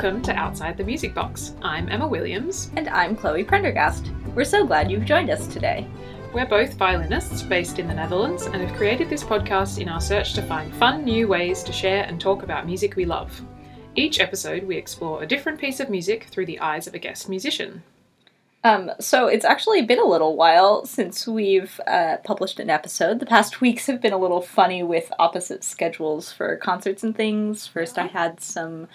Welcome to Outside the Music Box. I'm Emma Williams. And I'm Chloe Prendergast. We're so glad you've joined us today. We're both violinists based in the Netherlands and have created this podcast in our search to find fun new ways to share and talk about music we love. Each episode, we explore a different piece of music through the eyes of a guest musician. Um, so it's actually been a little while since we've uh, published an episode. The past weeks have been a little funny with opposite schedules for concerts and things. First, I had some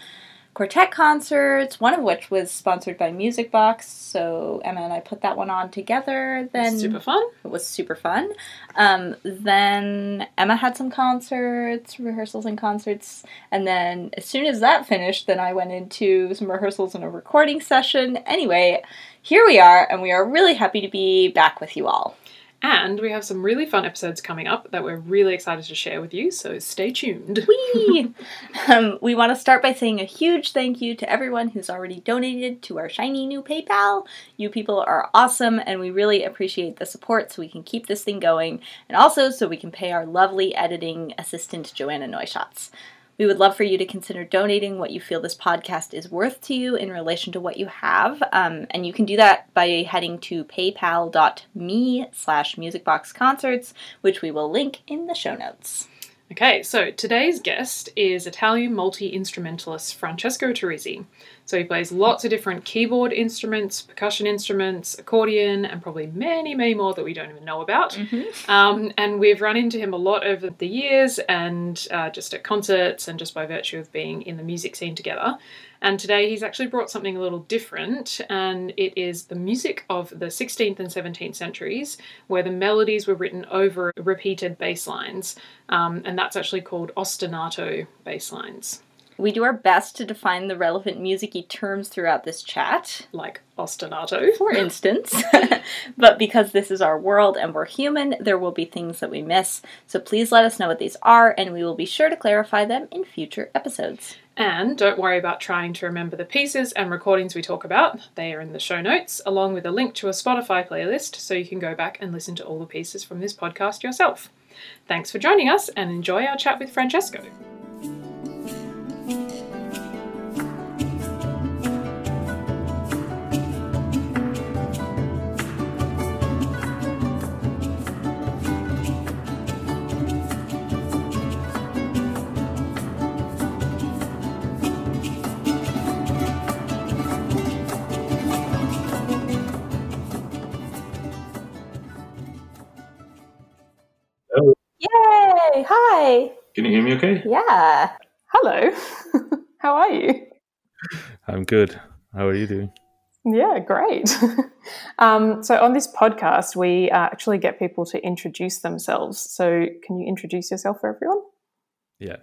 quartet concerts, one of which was sponsored by Music Box. So Emma and I put that one on together. Then super fun. It was super fun. Um, then Emma had some concerts, rehearsals and concerts, and then as soon as that finished, then I went into some rehearsals and a recording session. Anyway, here we are, and we are really happy to be back with you all. And we have some really fun episodes coming up that we're really excited to share with you, so stay tuned. Whee! um, we want to start by saying a huge thank you to everyone who's already donated to our shiny new PayPal. You people are awesome, and we really appreciate the support so we can keep this thing going, and also so we can pay our lovely editing assistant, Joanna Neuschatz. We would love for you to consider donating what you feel this podcast is worth to you in relation to what you have. Um, and you can do that by heading to paypal.me slash musicboxconcerts, which we will link in the show notes. Okay, so today's guest is Italian multi instrumentalist Francesco Turrisi. So he plays lots of different keyboard instruments, percussion instruments, accordion, and probably many, many more that we don't even know about. Mm-hmm. Um, and we've run into him a lot over the years and uh, just at concerts and just by virtue of being in the music scene together. And today he's actually brought something a little different, and it is the music of the 16th and 17th centuries, where the melodies were written over repeated bass lines. Um, and that's actually called ostinato bass lines. We do our best to define the relevant musicy terms throughout this chat. Like ostinato. For instance. but because this is our world and we're human, there will be things that we miss. So please let us know what these are, and we will be sure to clarify them in future episodes. And don't worry about trying to remember the pieces and recordings we talk about. They are in the show notes, along with a link to a Spotify playlist, so you can go back and listen to all the pieces from this podcast yourself. Thanks for joining us and enjoy our chat with Francesco. Hi. Can you hear me okay? Yeah. Hello. How are you? I'm good. How are you doing? Yeah, great. um, so, on this podcast, we uh, actually get people to introduce themselves. So, can you introduce yourself for everyone? Yeah.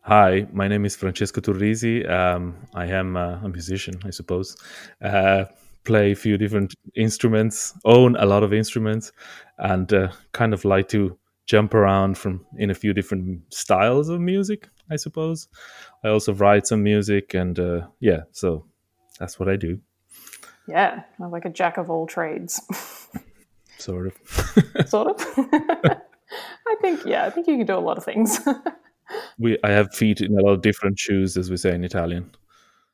Hi, my name is Francesco Turrisi. Um, I am uh, a musician, I suppose. Uh, play a few different instruments, own a lot of instruments, and uh, kind of like to jump around from in a few different styles of music i suppose. I also write some music and uh, yeah so that's what i do. Yeah I'm like a jack of all trades. Sort of. Sort of. I think yeah i think you can do a lot of things. We i have feet in a lot of different shoes as we say in italian.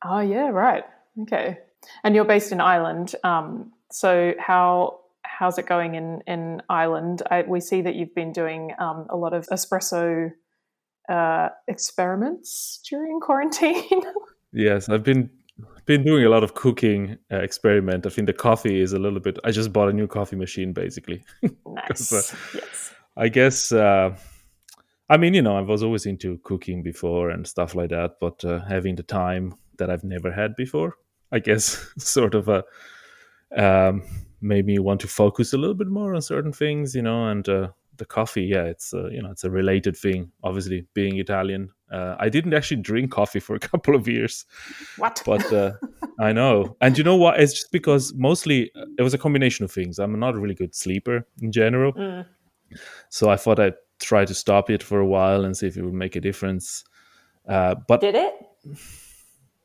Oh yeah right. Okay. And you're based in ireland um, so how how's it going in in Ireland? I, we see that you've been doing um, a lot of espresso uh, experiments during quarantine. yes, I've been been doing a lot of cooking uh, experiment. I think the coffee is a little bit. I just bought a new coffee machine, basically. Nice. uh, yes. I guess. Uh, I mean, you know, I was always into cooking before and stuff like that, but uh, having the time that I've never had before, I guess, sort of a um, made me want to focus a little bit more on certain things, you know, and uh, the coffee, yeah, it's uh, you know, it's a related thing. Obviously, being Italian, uh, I didn't actually drink coffee for a couple of years. What? But uh, I know, and you know what? It's just because mostly uh, it was a combination of things. I'm not a really good sleeper in general, mm. so I thought I'd try to stop it for a while and see if it would make a difference. Uh, but did it?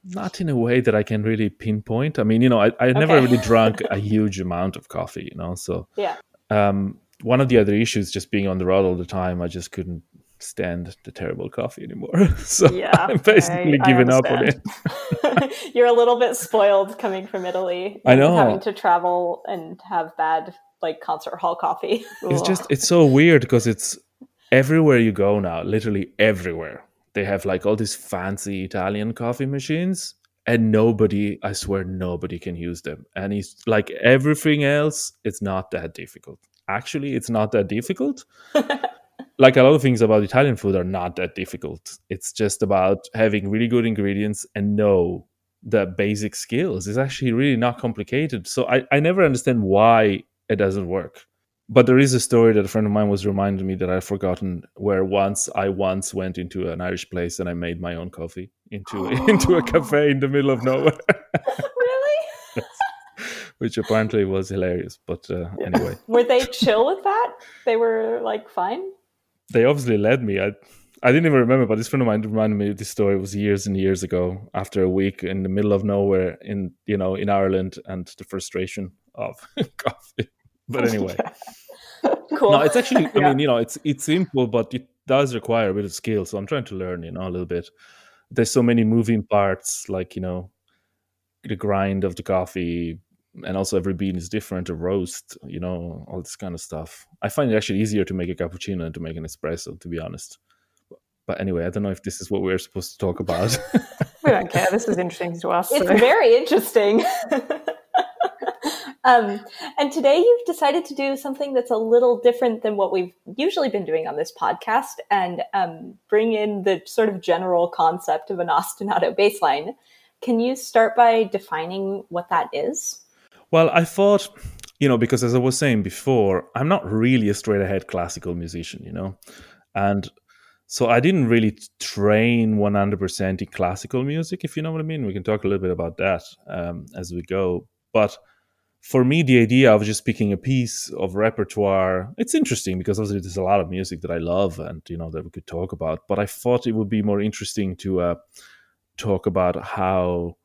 Not in a way that I can really pinpoint. I mean, you know, I, I okay. never really drank a huge amount of coffee, you know, so yeah. Um, one of the other issues, just being on the road all the time, I just couldn't stand the terrible coffee anymore. so Yeah, I'm basically I- I giving up on it. You're a little bit spoiled coming from Italy. I know. Having to travel and have bad like concert hall coffee. It's just it's so weird because it's everywhere you go now, literally everywhere. They have like all these fancy Italian coffee machines and nobody, I swear nobody can use them. And it's like everything else, it's not that difficult. Actually, it's not that difficult. like a lot of things about Italian food are not that difficult. It's just about having really good ingredients and know the basic skills. It's actually really not complicated. So I, I never understand why it doesn't work. But there is a story that a friend of mine was reminding me that I've forgotten where once I once went into an Irish place and I made my own coffee into into a cafe in the middle of nowhere, really? which apparently was hilarious. But uh, anyway, Were they chill with that? They were like fine. they obviously led me. I I didn't even remember, but this friend of mine reminded me of this story. It was years and years ago, after a week in the middle of nowhere in you know in Ireland, and the frustration of coffee. But anyway, Cool. no, it's actually. I Yeah. mean, you know, it's it's simple, but it does require a bit of skill. So I'm trying to learn, you know, a little bit. There's so many moving parts, like you know, the grind of the coffee, and also every bean is different. A roast, you know, all this kind of stuff. I find it actually easier to make a cappuccino than to make an espresso, to be honest. But anyway, I don't know if this is what we're supposed to talk about. We don't care. This is interesting to us. It's so- very interesting. Um, and today you've decided to do something that's a little different than what we've usually been doing on this podcast and um, bring in the sort of general concept of an ostinato bass line. Can you start by defining what that is? Well, I thought, you know, because as I was saying before, I'm not really a straight ahead classical musician, you know, and so I didn't really train 100% in classical music, if you know what I mean. We can talk a little bit about that um, as we go. But for me, the idea of just picking a piece of repertoire, it's interesting because obviously there's a lot of music that I love and, you know, that we could talk about. But I thought it would be more interesting to uh, talk about how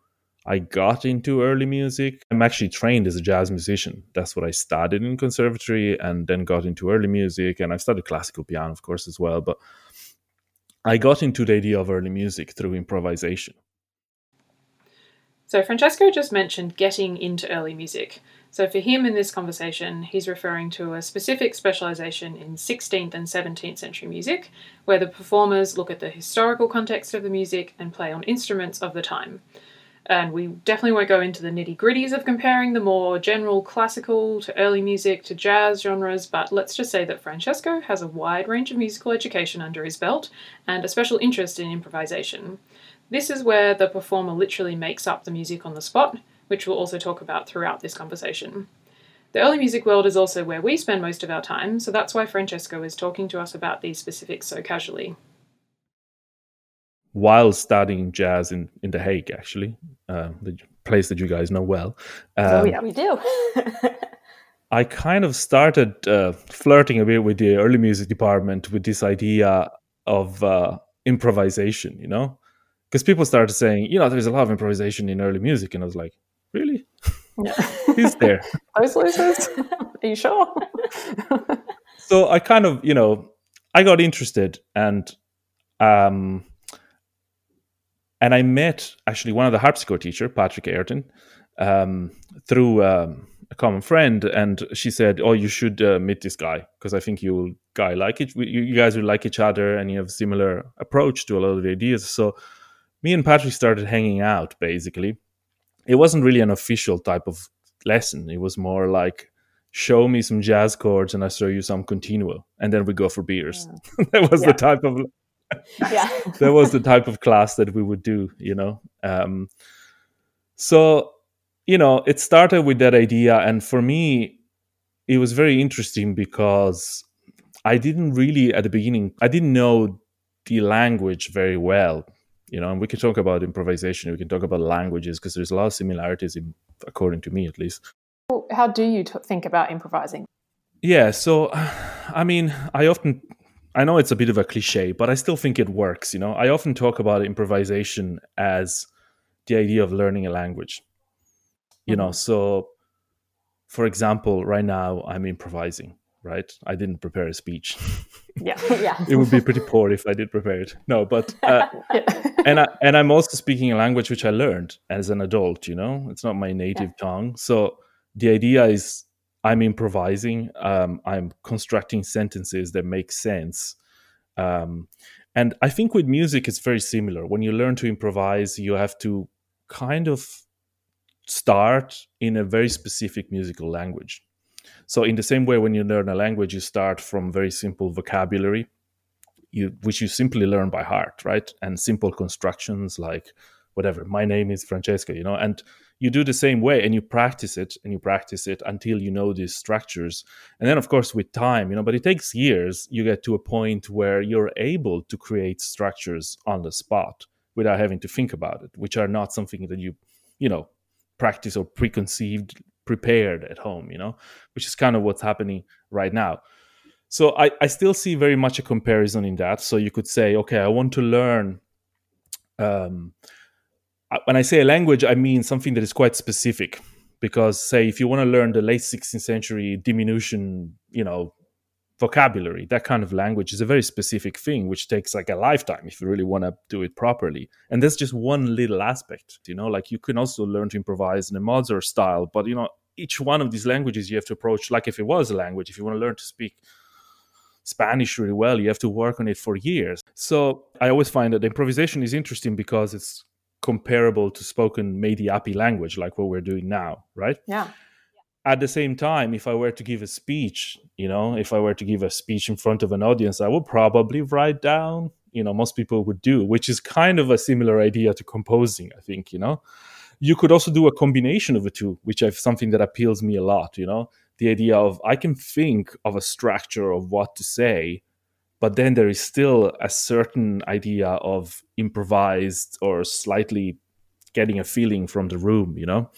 I got into early music. I'm actually trained as a jazz musician. That's what I studied in conservatory and then got into early music. And I've studied classical piano, of course, as well. But I got into the idea of early music through improvisation. So Francesco just mentioned getting into early music. So for him in this conversation, he's referring to a specific specialization in 16th and 17th century music, where the performers look at the historical context of the music and play on instruments of the time. And we definitely won't go into the nitty gritties of comparing the more general classical to early music to jazz genres, but let's just say that Francesco has a wide range of musical education under his belt and a special interest in improvisation. This is where the performer literally makes up the music on the spot, which we'll also talk about throughout this conversation. The early music world is also where we spend most of our time, so that's why Francesco is talking to us about these specifics so casually. While studying jazz in, in The Hague, actually, uh, the place that you guys know well, oh, um, yeah, we do. I kind of started uh, flirting a bit with the early music department with this idea of uh, improvisation, you know? Because people started saying, you know, there's a lot of improvisation in early music. And I was like, really? Yeah. Is there? Those losers? Are you sure? so I kind of, you know, I got interested and um and I met actually one of the harpsichord teacher, Patrick Ayrton, um, through um, a common friend, and she said, "Oh, you should uh, meet this guy because I think you will guy like it. You, you guys will like each other, and you have a similar approach to a lot of the ideas." So me and Patrick started hanging out. Basically, it wasn't really an official type of lesson. It was more like show me some jazz chords and I show you some continuo, and then we go for beers. that was Yeah. the type of yeah. that was the type of class that we would do, you know. Um, so, you know, it started with that idea, and for me, it was very interesting because I didn't really at the beginning I didn't know the language very well, you know. And we can talk about improvisation, we can talk about languages because there's a lot of similarities, in, according to me at least. How do you t- think about improvising? Yeah, so I mean, I often I know it's a bit of a cliche, but I still think it works, you know. I often talk about improvisation as the idea of learning a language. You know, mm-hmm. so for example, right now I'm improvising. Right? I didn't prepare a speech. Yeah, yeah. it would be pretty poor if I did prepare it. No, but uh, and I and I'm also speaking a language which I learned as an adult. You know, it's not my native yeah. tongue. So the idea is I'm improvising. Um, I'm constructing sentences that make sense. Um, and I think with music, it's very similar. When you learn to improvise, you have to kind of start in a very specific musical language. So, in the same way, when you learn a language, you start from very simple vocabulary, you, which you simply learn by heart, right? And simple constructions like whatever, my name is Francesco, you know, and you do the same way and you practice it and you practice it until you know these structures and then of course with time you know but it takes years you get to a point where you're able to create structures on the spot without having to think about it which are not something that you you know practice or preconceived prepared at home you know which is kind of what's happening right now so I, I still see very much a comparison in that so you could say okay i want to learn um, when I say a language, I mean something that is quite specific. Because, say, if you want to learn the late 16th century diminution, you know, vocabulary, that kind of language is a very specific thing, which takes like a lifetime if you really want to do it properly. And that's just one little aspect, you know, like you can also learn to improvise in a Mozart style, but, you know, each one of these languages you have to approach like if it was a language. If you want to learn to speak Spanish really well, you have to work on it for years. So I always find that improvisation is interesting because it's comparable to spoken Meidiapi language, like what we're doing now, right? Yeah. At the same time, if I were to give a speech, you know, if I were to give a speech in front of an audience, I would probably write down, you know, most people would do, which is kind of a similar idea to composing, I think, you know. You could also do a combination of the two, which is something that appeals me a lot, you know. The idea of I can think of a structure of what to say, but then there is still a certain idea of improvised or slightly getting a feeling from the room you know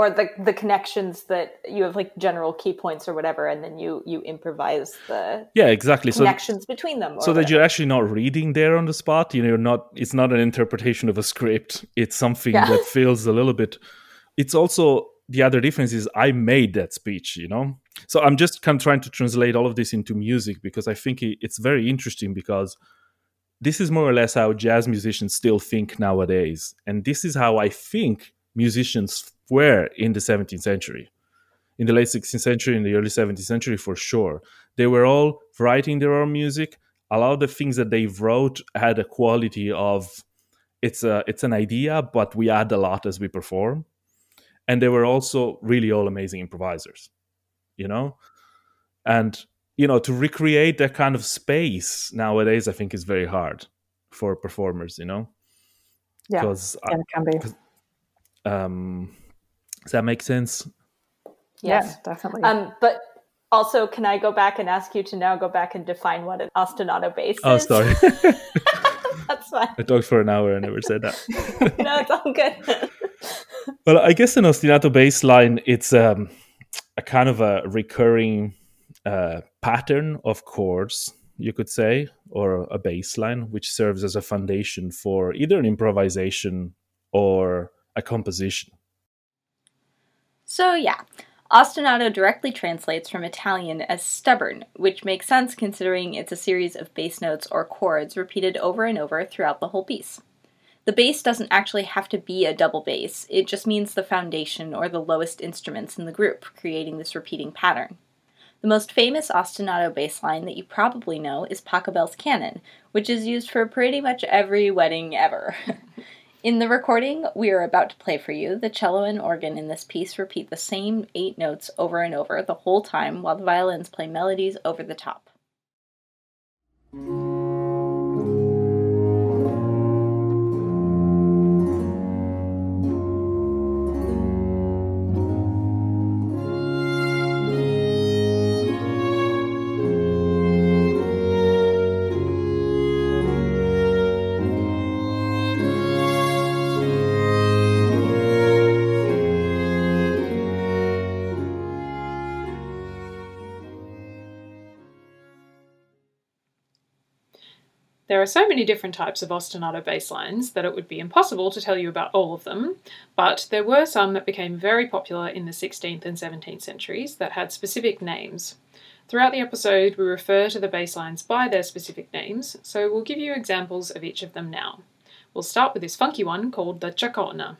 or the the connections that you have like general key points or whatever and then you you improvise the yeah exactly connections so, between them so whatever. that you're actually not reading there on the spot you know you're not it's not an interpretation of a script it's something yeah. that feels a little bit it's also the other difference is I made that speech, you know? So I'm just kind of trying to translate all of this into music because I think it's very interesting because this is more or less how jazz musicians still think nowadays. And this is how I think musicians were in the 17th century. In the late 16th century, in the early 17th century, for sure. They were all writing their own music. A lot of the things that they wrote had a quality of it's a it's an idea, but we add a lot as we perform and they were also really all amazing improvisers you know and you know to recreate that kind of space nowadays i think is very hard for performers you know yeah, because yeah, it can be um does that make sense? Yes yeah, definitely. um but also can i go back and ask you to now go back and define what an ostinato bass is? oh sorry. That's fine. I talked for an hour and never said that. No it's all good. Well, I guess an ostinato bass line it's um, a kind of a recurring uh, pattern of chords, you could say, or a bass line, which serves as a foundation for either an improvisation or a composition. So yeah, ostinato directly translates from Italian as stubborn, which makes sense considering it's a series of bass notes or chords repeated over and over throughout the whole piece. The bass doesn't actually have to be a double bass, it just means the foundation or the lowest instruments in the group, creating this repeating pattern. The most famous ostinato bass line that you probably know is Pachelbel's Canon, which is used for pretty much every wedding ever. in the recording we are about to play for you, the cello and organ in this piece repeat the same eight notes over and over the whole time while the violins play melodies over the top. There are so many different types of ostinato bass lines that it would be impossible to tell you about all of them, but there were some that became very popular in the 16th and 17th centuries that had specific names. Throughout the episode, we refer to the bass lines by their specific names, so we'll give you examples of each of them now. We'll start with this funky one called the Chacona.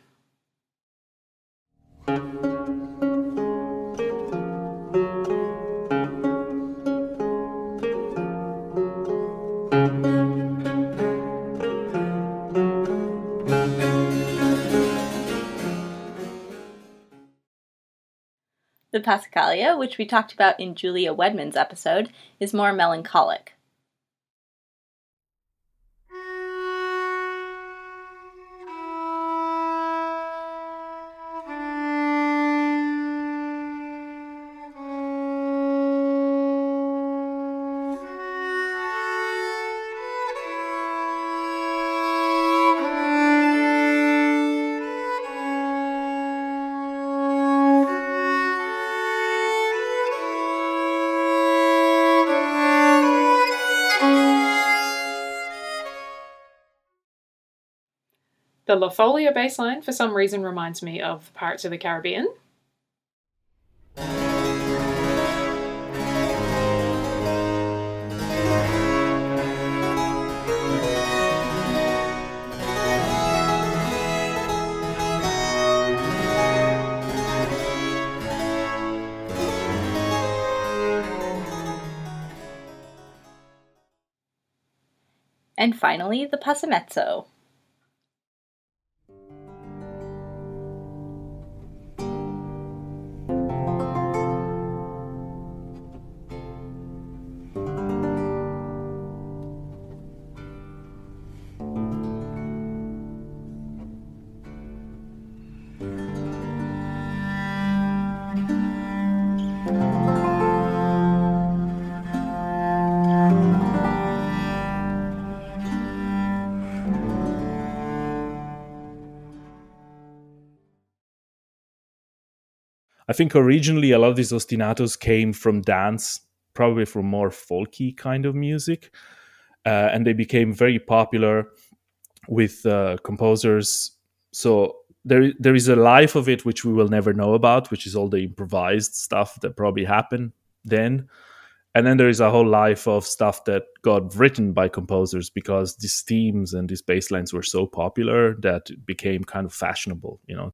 The Passacaglia, which we talked about in Julia Wedman's episode, is more melancholic. The La Folia for some reason, reminds me of Pirates of the Caribbean. And finally, the Passamezzo. I think originally a lot of these ostinatos came from dance, probably from more folky kind of music, uh, and they became very popular with uh, composers. So there, there is a life of it which we will never know about, which is all the improvised stuff that probably happened then. And then there is a whole life of stuff that got written by composers because these themes and these bass lines were so popular that it became kind of fashionable, you know,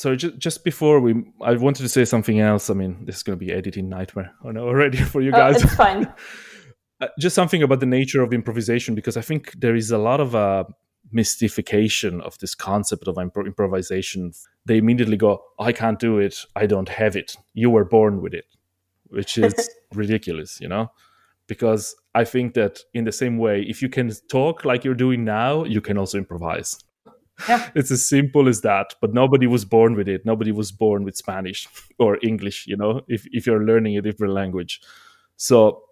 so just just before we, I wanted to say something else. I mean, this is going to be editing nightmare. I know already for you guys. Oh, it's fine. uh, just something about the nature of improvisation because I think there is a lot of uh, mystification of this concept of impro- improvisation. They immediately go, "I can't do it. I don't have it. You were born with it," which is ridiculous, you know. Because I think that in the same way, if you can talk like you're doing now, you can also improvise. Yeah. it's as simple as that but nobody was born with it nobody was born with spanish or english you know if, if you're learning a different language so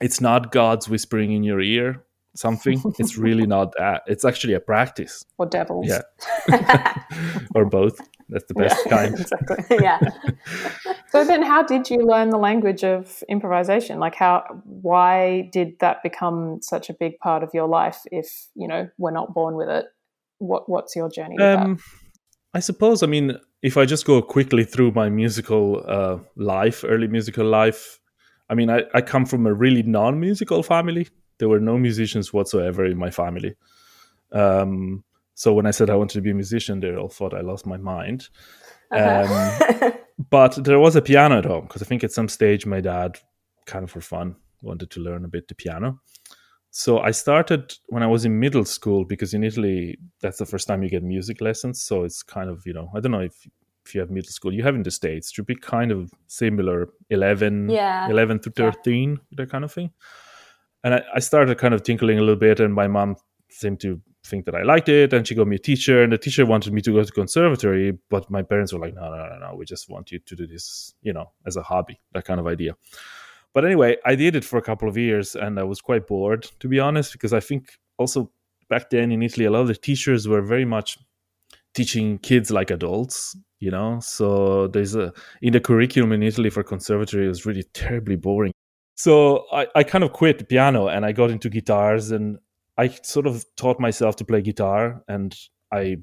it's not god's whispering in your ear something it's really not that it's actually a practice Or devils. yeah or both that's the best kind exactly. Yeah. So then how did you learn the language of improvisation? Like how why did that become such a big part of your life if, you know, we're not born with it? What what's your journey um, I suppose. I mean, if I just go quickly through my musical uh, life, early musical life, I mean, I, I come from a really non-musical family. There were no musicians whatsoever in my family. Um, so when I said I wanted to be a musician, they all thought I lost my mind. Uh-huh. But there was a piano at home because I think at some stage my dad, kind of for fun, wanted to learn a bit the piano. So I started when I was in middle school because in Italy that's the first time you get music lessons. So it's kind of you know I don't know if if you have middle school you have in the states should be kind of similar 11 Yeah. 11 to Yeah. 13 that kind of thing and I, I started kind of tinkling a little bit and my mom seemed to think that i liked it and she got me a teacher and the teacher wanted me to go to conservatory but my parents were like no no no no we just want you to do this you know as a hobby that kind of idea but anyway i did it for a couple of years and i was quite bored to be honest because i think also back then in italy a lot of the teachers were very much teaching kids like adults you know? So there's a in the curriculum in italy for conservatory it was really terribly boring. So I, I kind of quit piano and i got into guitars and i sort of taught myself to play guitar and i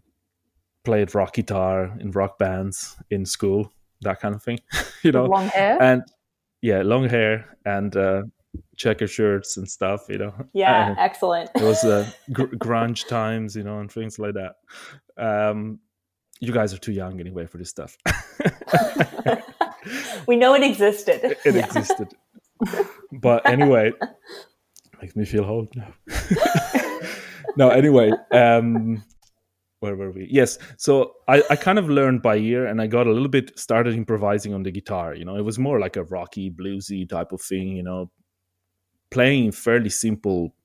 played rock guitar in rock bands in school that kind of thing you know? Long hair? and yeah, long hair and uh, checker shirts and stuff. You know. Yeah, excellent. it was uh, gr- grunge times, you know, and things like that. Um, you guys are too young anyway for this stuff. we know it existed. it Yeah. existed. But anyway, makes me feel old now. no, anyway, um, where were we? Yes, so I, I kind of learned by ear, and I got a little bit started improvising on the guitar. You know, it was more like a rocky, bluesy type of thing. You know, playing fairly simple,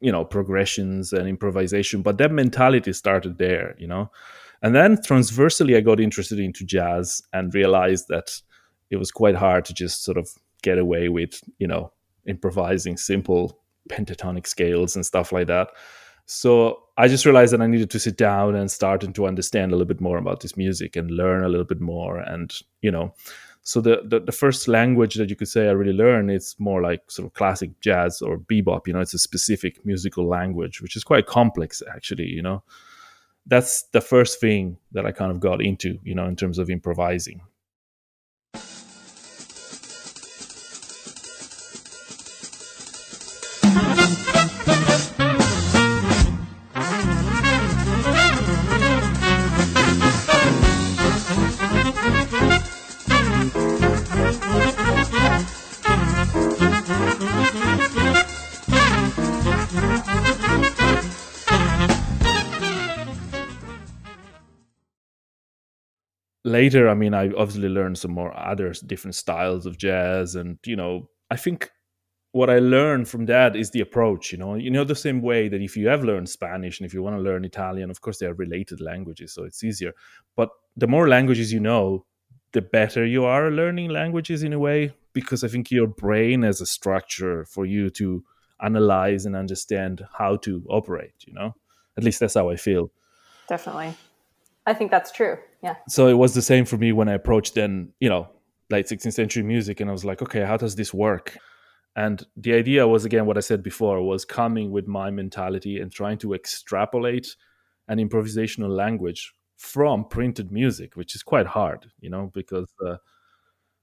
you know, progressions and improvisation. But that mentality started there. You know, and then transversely, I got interested into jazz and realized that it was quite hard to just sort of get away with, you know, improvising simple pentatonic scales and stuff like that. So I just realized that I needed to sit down and start and to understand a little bit more about this music and learn a little bit more. And, you know, so the, the, the first language that you could say I really learned, it's more like sort of classic jazz or bebop, you know, it's a specific musical language, which is quite complex actually, you know. That's the first thing that I kind of got into, you know, in terms of improvising. Later i mean i obviously learned some more other different styles of jazz and you know i think what i learned from that is the approach you know? You know the same way that if you have learned spanish and if you want to learn italian of course they are related languages so it's easier. But the more languages you know the better you are learning languages in a way because i think your brain has a structure for you to analyze and understand how to operate you know? At least that's how i feel. Definitely. I think that's true. Yeah. so it was the same for me when I approached then, you know, late 16th century music and I was like, okay, how does this work? And the idea was again what I said before was coming with my mentality and trying to extrapolate an improvisational language from printed music, which is quite hard, you know, because uh,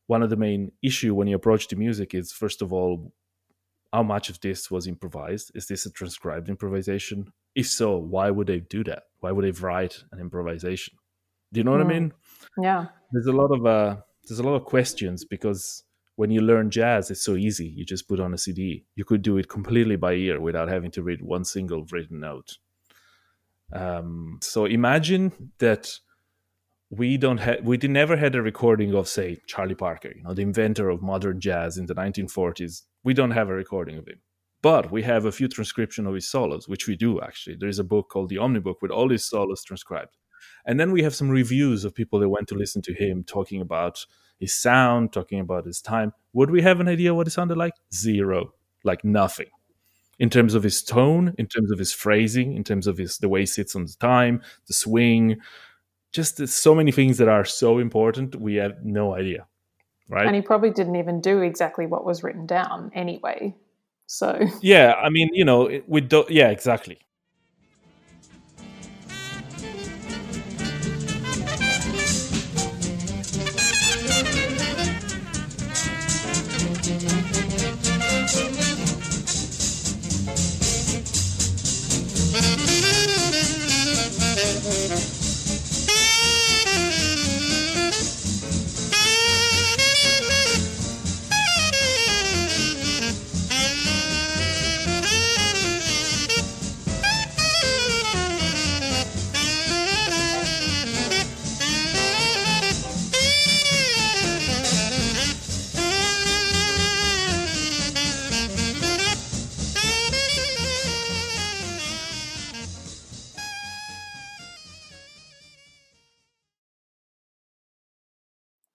one of the main issue when you approach the music is first of all how much of this was improvised? Is this a transcribed improvisation? If so, why would they do that? Why would they write an improvisation? Do you know what I Mm. mean? Yeah. There's a lot of uh, there's a lot of questions because when you learn jazz, it's so easy. You just put on a CD. You could do it completely by ear without having to read one single written note. Um, so imagine that we don't have we did never had a recording of say Charlie Parker, you know, the inventor of modern jazz in the 1940s. We don't have a recording of him. But we have a few transcription of his solos, which we do actually. There is a book called the Omnibook with all his solos transcribed. And then we have some reviews of people that went to listen to him talking about his sound, talking about his time. Would we have an idea what it sounded like? Zero. Like nothing. In terms of his tone, in terms of his phrasing, in terms of his the way he sits on the time, the swing, just so many things that are so important, we have no idea. Right? And he probably didn't even do exactly what was written down anyway. So, yeah, I mean, you know, it- we do yeah, exactly.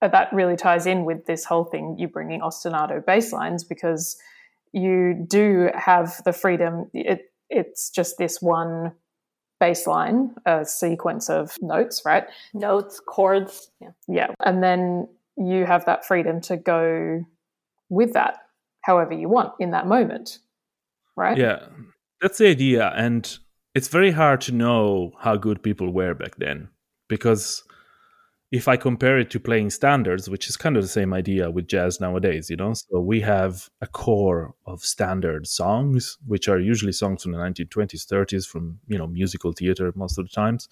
That really ties in with this whole thing you bringing ostinato bass lines because you do have the freedom. It, it's just this one bass line, a sequence of notes, right? Notes, chords. Yeah. Yeah. And then you have that freedom to go with that however you want in that moment, right? Yeah, that's the idea, and it's very hard to know how good people were back then because if I compare it to playing standards, which is kind of the same idea with jazz nowadays, you know, so we have a core of standard songs, which are usually songs from the 1920s, 30s, from, you know, musical theater most of the times.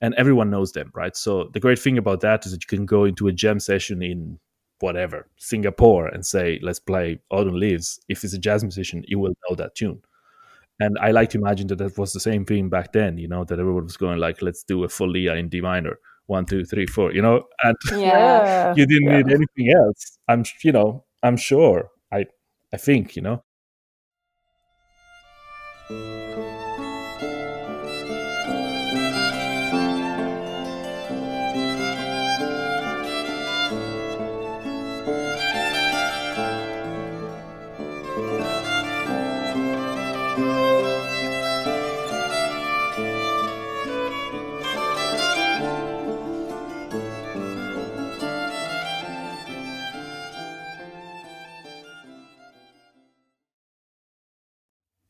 And everyone knows them, right? So the great thing about that is that you can go into a jam session in whatever, Singapore, and say, let's play Autumn Leaves. If it's a jazz musician, you will know that tune. And I like to imagine that that was the same thing back then, you know, that everyone was going like, let's do a Folia in D minor one, two, three, four, you know, and Yeah. you didn't Yeah. need anything else. I'm, you know, I'm sure. I, I think, you know.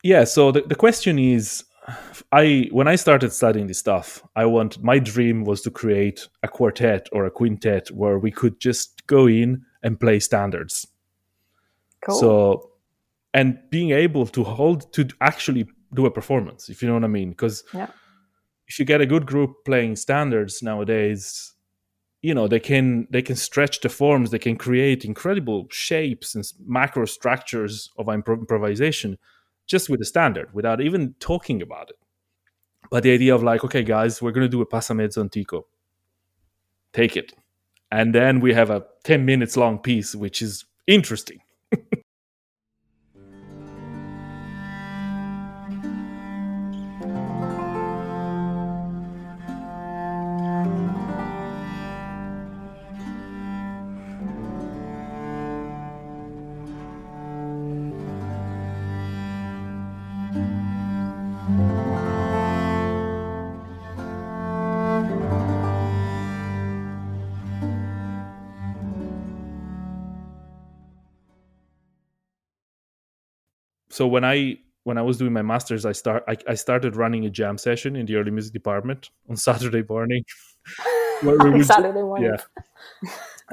Yeah. So the, the question is, I when I started studying this stuff, I want my dream was to create a quartet or a quintet where we could just go in and play standards. Cool. So, and being able to hold to actually do a performance, if you know what I mean, because Yeah. if you get a good group playing standards nowadays, you know they can they can stretch the forms, they can create incredible shapes and macro structures of impro- improvisation just with the standard without even talking about it. But the idea of like, okay, guys, we're gonna do a passamezzo antico, take it, and then we have a ten minutes long piece, which is interesting. So when I when I was doing my masters, I start I, I started running a jam session in the early music department on Saturday morning. where we would- Saturday morning. yeah,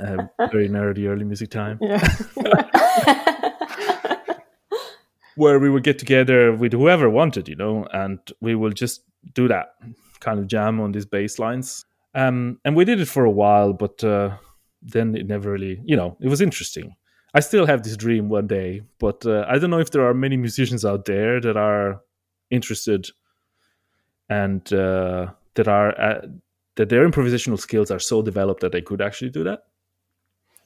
uh, very nerdy early music time, Yeah. where we would get together with whoever wanted, you know, and we will just do that kind of jam on these bass lines. Um, and we did it for a while, but uh, then it never really, you know, it was interesting. I still have this dream one day, but uh, I don't know if there are many musicians out there that are interested and uh, that are uh, that their improvisational skills are so developed that they could actually do that.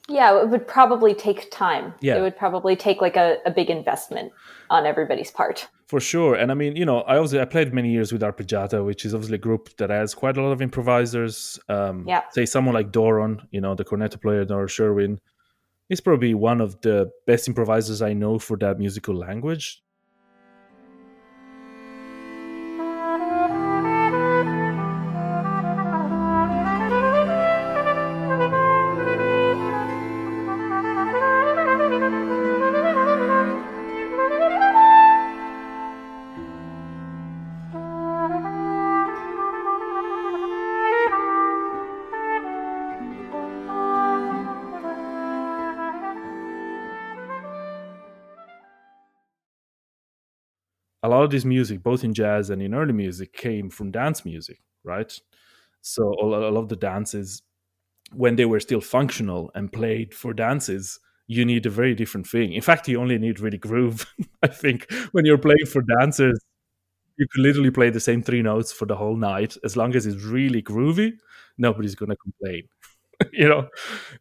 Yeah, it would probably take time. Yeah. It would probably take like a, a big investment on everybody's part. For sure, and I mean, you know, I also I played many years with Arpeggiata, which is obviously a group that has quite a lot of improvisers. Um, Yeah. Say someone like Doron, you know, the cornetto player, Doron Sherwin, is probably one of the best improvisers I know for that musical language. Lot of this music, both in jazz and in early music, came from dance music, right? So a lot of the dances, when they were still functional and played for dances, you need a very different thing. In fact, you only need really groove. I think when you're playing for dancers, you can literally play the same three notes for the whole night. As long as it's really groovy, nobody's gonna complain. you know,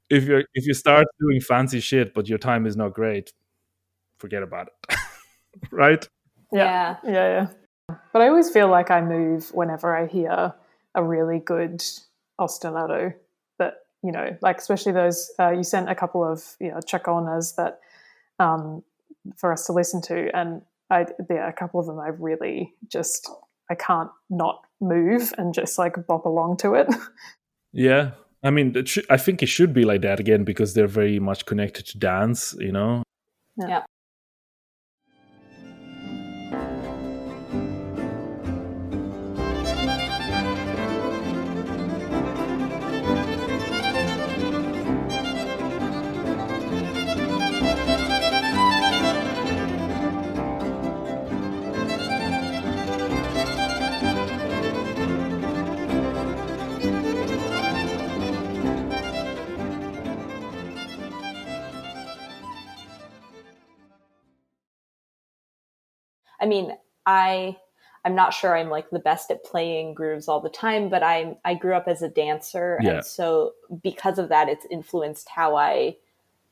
if you're if you start doing fancy shit but your time is not great, forget about it. right? Yeah. Yeah, yeah. But I always feel like I move whenever I hear a really good ostinato. That you know, like especially those uh, you sent a couple of you know chaconas that um, for us to listen to, and I yeah, a couple of them I really just I can't not move and just like bop along to it. Yeah, I mean, it should, I think it should be like that again because they're very much connected to dance. You know. Yeah. I mean, I I'm not sure I'm like the best at playing grooves all the time, but I'm I grew up as a dancer, Yeah. and so because of that, it's influenced how I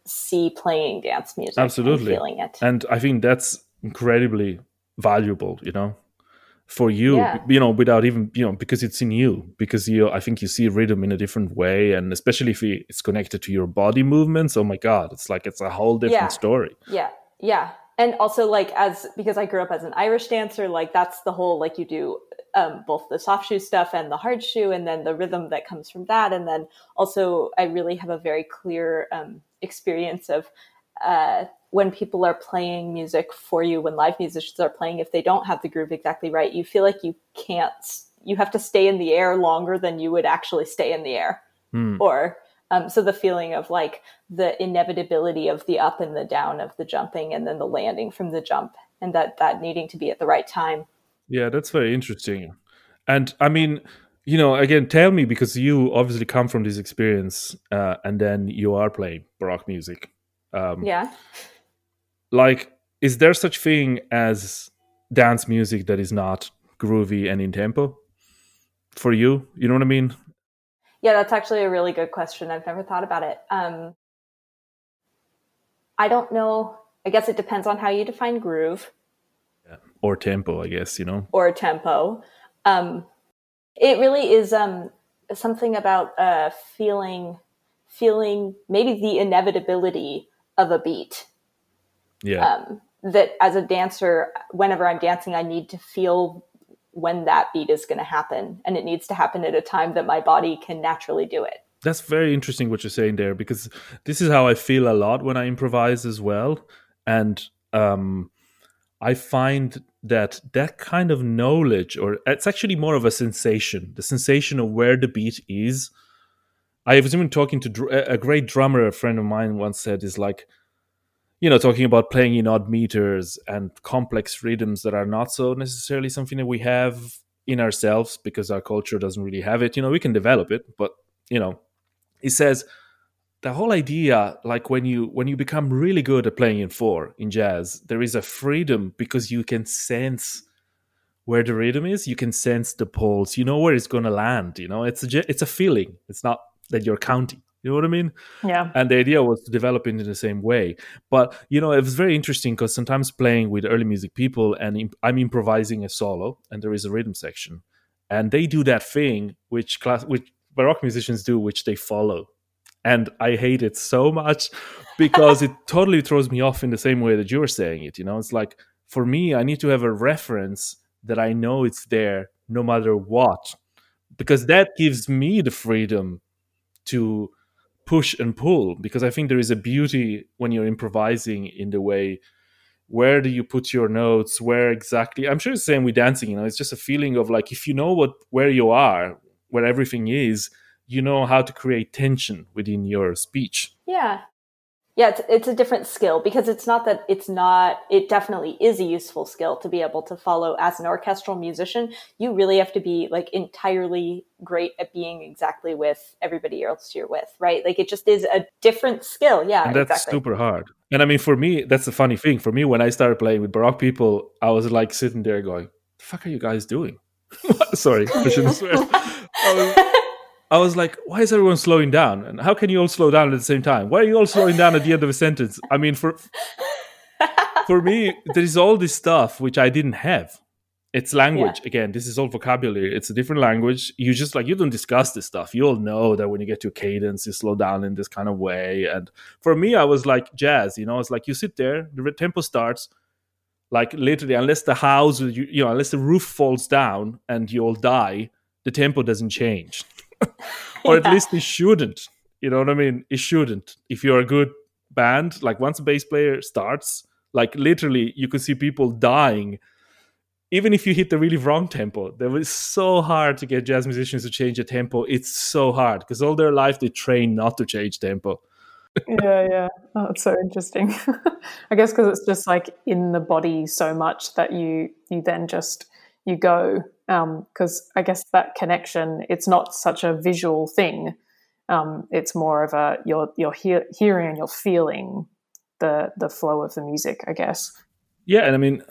see playing dance music. and Absolutely. feeling it. and i think that's incredibly valuable you know for you Yeah. you know without even you know because it's in you because you i think you see rhythm in a different way and especially if it's connected to your body movements oh my god it's like it's a whole different Yeah. story Yeah, yeah, and also like as because I grew up as an Irish dancer, like that's the whole like you do um, both the soft shoe stuff and the hard shoe, and then the rhythm that comes from that, and then also I really have a very clear um, experience of uh, when people are playing music for you, when live musicians are playing, if they don't have the groove exactly right, you feel like you can't. You have to stay in the air longer than you would actually stay in the air Hmm. or um, so the feeling of like the inevitability of the up and the down of the jumping and then the landing from the jump and that that needing to be at the right time. Yeah that's very interesting. And i mean you know again tell me because you obviously come from this experience uh, and then you are playing baroque music. Um, yeah. like is there such thing as dance music that is not groovy and in tempo for you? You know what i mean yeah that's actually a really good question. I've never thought about it. Um, i don't know. I guess it depends on how you define groove. Or tempo i guess you know? Or tempo. Um, it really is um, something about uh, feeling, feeling maybe the inevitability of a beat. yeah. Um, that as a dancer, whenever I'm dancing, I need to feel when that beat is going to happen, and it needs to happen at a time that my body can naturally do it. that's very interesting what you're saying there because this is how i feel a lot when i improvise as well and um i find that that kind of knowledge or it's actually more of a sensation the sensation of where the beat is i was even talking to a great drummer a friend of mine once said is like you know talking about playing in odd meters and complex rhythms that are not so necessarily something that we have in ourselves because our culture doesn't really have it. You know we can develop it but you know he says the whole idea like when you when you become really good at playing in four in jazz there is a freedom because you can sense where the rhythm is. You can sense the pulse. You know where it's going to land you know? It's a it's a feeling. It's not that you're counting you know what i mean? Yeah. and the idea was to develop it in the same way. But you know it was very interesting because sometimes playing with early music people and imp- i'm improvising a solo and there is a rhythm section. And they do that thing which class which baroque musicians do which they follow. And i hate it so much because it totally throws me off in the same way that you were saying it you know? It's like for me i need to have a reference that i know it's there no matter what. Because that gives me the freedom to push and pull because i think there is a beauty when you're improvising in the way where do you put your notes where exactly i'm sure it's the same with dancing you know it's just a feeling of like if you know what where you are where everything is you know how to create tension within your speech Yeah. Yeah, it's, it's a different skill because it's not that it's not, it definitely is a useful skill to be able to follow as an orchestral musician. You really have to be like entirely great at being exactly with everybody else you're with, right? Like it just is a different skill. Yeah, and that's exactly. super hard and i mean for me that's the funny thing for me when i started playing with baroque people i was like sitting there going the fuck are you guys doing sorry i shouldn't swear I was, I was like, why is everyone slowing down? And how can you all slow down at the same time? Why are you all slowing down at the end of a sentence? I mean, for for me, there is all this stuff which I didn't have. It's language. Again, this is all vocabulary. It's a different language. You just like you don't discuss this stuff. You all know that when you get to a cadence, you slow down in this kind of way. And for me, I was like jazz, you know, it's like you sit there, the tempo starts, like literally, unless the house, you, you know, unless the roof falls down and you all die, the tempo doesn't change. Or at Yeah. least it shouldn't. You know what I mean? It shouldn't. If you're a good band, like once a bass player starts, like literally, you could see people dying. Even if you hit the really wrong tempo, that was so hard to get jazz musicians to change the tempo. It's so hard because all their life they train not to change tempo. yeah, yeah. Oh, it's so interesting. I guess because it's just like in the body so much that you you then just you go because I guess that connection it's not such a visual thing. Um, it's more of a you're you're hear, hearing and you're feeling the the flow of the music. I guess. Yeah, and I mean,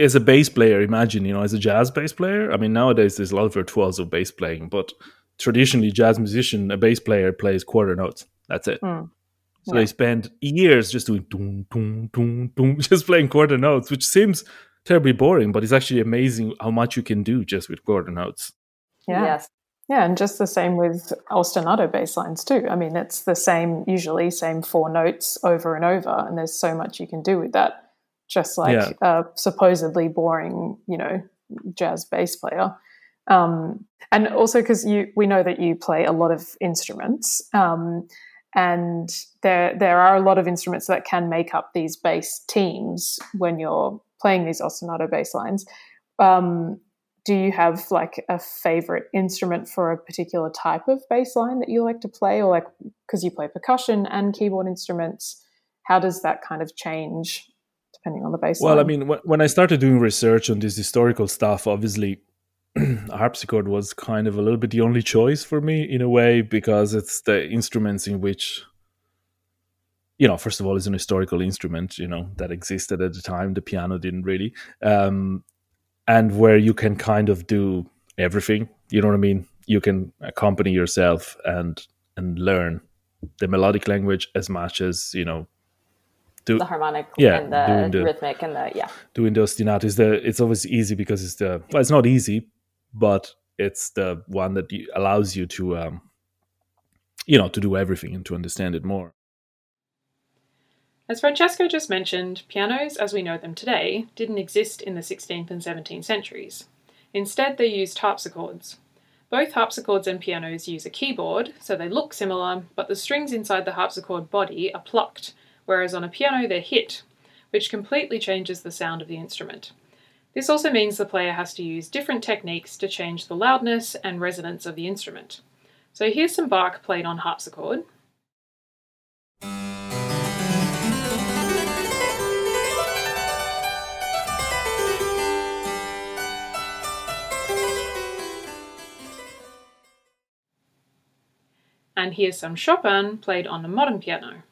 as a bass player, imagine, you know, as a jazz bass player, I mean, nowadays there's a lot of virtuoso bass playing, but traditionally, jazz musician, a bass player plays quarter notes. That's it. Mm. So Yeah. they spend years just doing doom, doom, doom, doom, just playing quarter notes, which seems terribly boring, but it's actually amazing how much you can do just with quarter notes. Yeah. Yes. Yeah, and just the same with ostinato bass lines too. I mean, it's the same, usually same four notes over and over, and there's so much you can do with that. Just like Yeah. a supposedly boring, you know, jazz bass player. Um, and also because you, we know that you play a lot of instruments, um, and there there are a lot of instruments that can make up these bass teams when you're playing these ostinato bass lines. Um, do you have like a favorite instrument for a particular type of bass line that you like to play or like because you play percussion and keyboard instruments how does that kind of change depending on the bass Well, I mean, wh- when I started doing research on this historical stuff, obviously, harpsichord was kind of a little bit the only choice for me in a way because it's the instruments in which, you know, first of all, it's an historical instrument, you know, that existed at the time. The piano didn't really, um, and where you can kind of do everything. You know what I mean? You can accompany yourself and and learn the melodic language as much as you know do The harmonic Yeah, and the, the- rhythmic and the yeah. doing the ostinato is the it's always easy because it's the well it's not easy but it's the one that allows you to um you know to do everything and to understand it more As Francesco just mentioned, pianos as we know them today didn't exist in the 16th and 17th centuries. Instead, they used harpsichords. Both harpsichords and pianos use a keyboard, so they look similar, but the strings inside the harpsichord body are plucked, whereas on a piano they're hit, which completely changes the sound of the instrument. This also means the player has to use different techniques to change the loudness and resonance of the instrument. So here's some Bach played on harpsichord. And here's some Chopin played on a modern piano.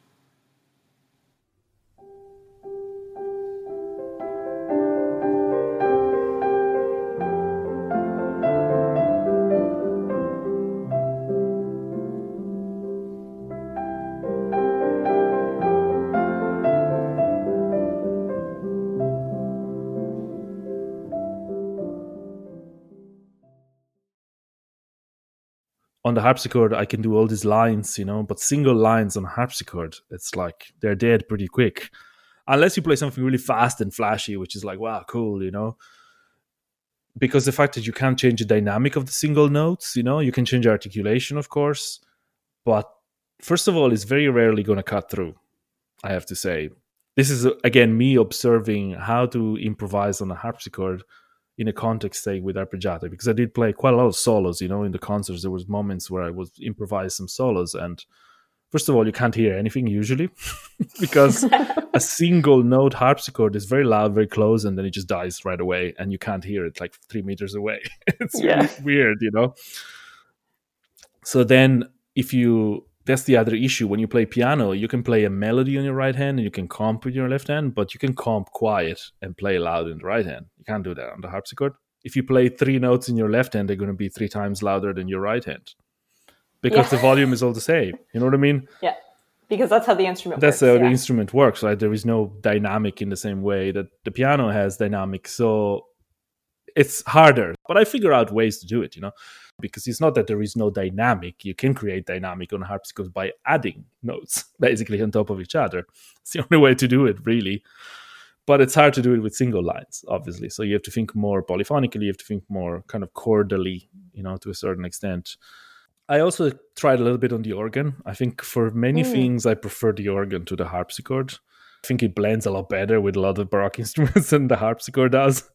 On the harpsichord i can do all these lines you know but single lines on harpsichord it's like they're dead pretty quick. Unless you play something really fast and flashy which is like wow cool you know? Because the fact that you can't change the dynamic of the single notes you know you can change articulation of course but first of all it's very rarely going to cut through i have to say. This is again me observing how to improvise on a harpsichord in a context say with Arpeggiata because I did play quite a lot of solos. You know, in the concerts there was moments where I was improvise some solos, and first of all, you can't hear anything usually because a single note harpsichord is very loud, very close, and then it just dies right away, and you can't hear it like three meters away. it's Yeah. really weird, you know. So then, if you that's the other issue. When you play piano you can play a melody on your right hand and you can comp with your left hand but you can comp quiet and play loud in the right hand. You can't do that on the harpsichord. If you play three notes in your left hand they're going to be three times louder than your right hand because Yeah. the volume is all the same. You know what i mean? Yeah. Because that's how the instrument that's works. how the instrument works right? There is no dynamic in the same way that the piano has dynamic so it's harder. But i figure out ways to do it you know because it's not that there is no dynamic you can create dynamic on a harpsichord by adding notes basically on top of each other it's the only way to do it really but it's hard to do it with single lines obviously so you have to think more polyphonically you have to think more kind of chordally you know to a certain extent I also tried a little bit on the organ. I think for many Mm. things, I prefer the organ to the harpsichord. I think it blends a lot better with a lot of baroque instruments than the harpsichord does.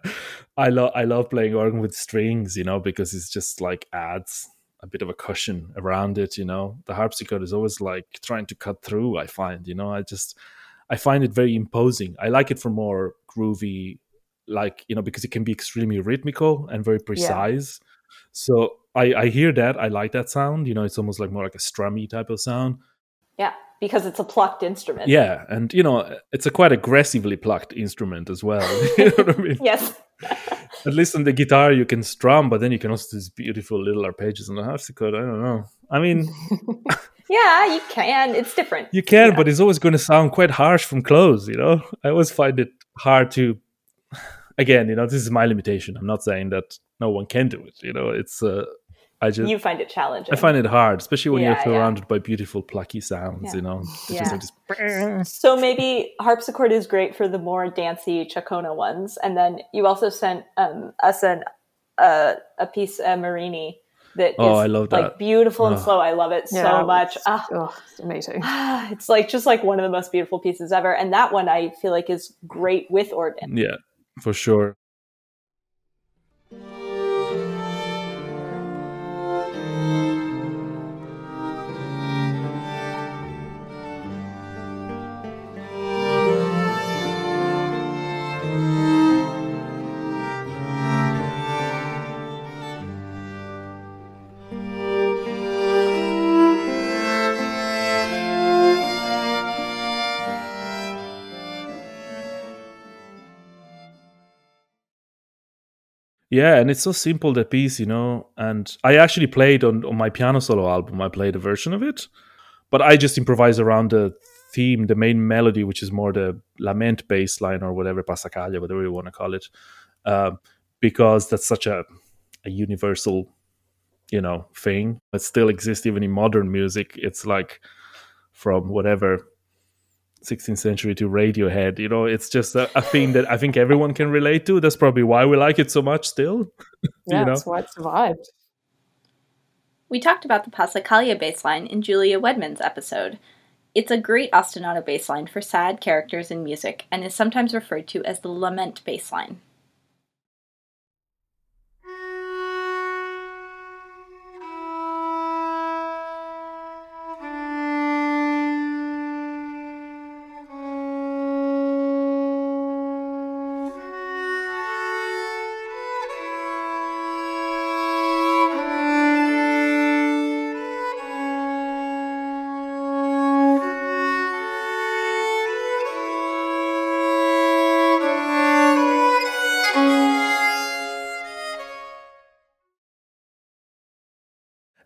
I love I love playing organ with strings, you know, because it's just like adds a bit of a cushion around it. You know, the harpsichord is always like trying to cut through. I find, you know, I just I find it very imposing. I like it for more groovy, like you know, because it can be extremely rhythmical and very precise. So I, I hear that. I like that sound. You know, it's almost like more like a strummy type of sound. Yeah. Because it's a plucked instrument. Yeah, and you know, it's a quite aggressively plucked instrument as well. you know what I mean? Yes. At least on the guitar you can strum, but then you can also do these beautiful little arpeggios on the harpsichord. I don't know. I mean, yeah, you can. It's different. you can, Yeah. but it's always going to sound quite harsh from close. You know, I always find it hard to. Again, you know, this is my limitation. I'm not saying that no one can do it. You know, it's. Uh, I just. You find it challenging. I find it hard, especially when Yeah, you're yeah. surrounded by beautiful plucky sounds. Yeah. You know, It's Yeah. just like this- So maybe harpsichord is great for the more dancey Chacona ones, and then you also sent um, us an uh, a piece uh, Marini that Oh, I love that. like that. beautiful and Oh. slow. I love it Yeah, so much. it's- Ah, ugh, me too. it's like just like one of the most beautiful pieces ever, and that one I feel like is great with organ. Yeah, for sure. Yeah, and it's so simple that piece, you know. And I actually played on, on my piano solo album. I played a version of it, but I just improvise around the theme, the main melody, which is more the lament bass line or whatever passacaglia, whatever you want to call it, um, because that's such a a universal, you know, thing. It still exists even in modern music. It's like from whatever 16th century to Radiohead. You know, it's just a, a thing that I think everyone can relate to. That's probably why we like it so much still. Yeah, know? that's why it survived. We talked about the Passacaglia bassline in Julia Wedman's episode. It's a great ostinato bassline for sad characters in music and is sometimes referred to as the lament bassline.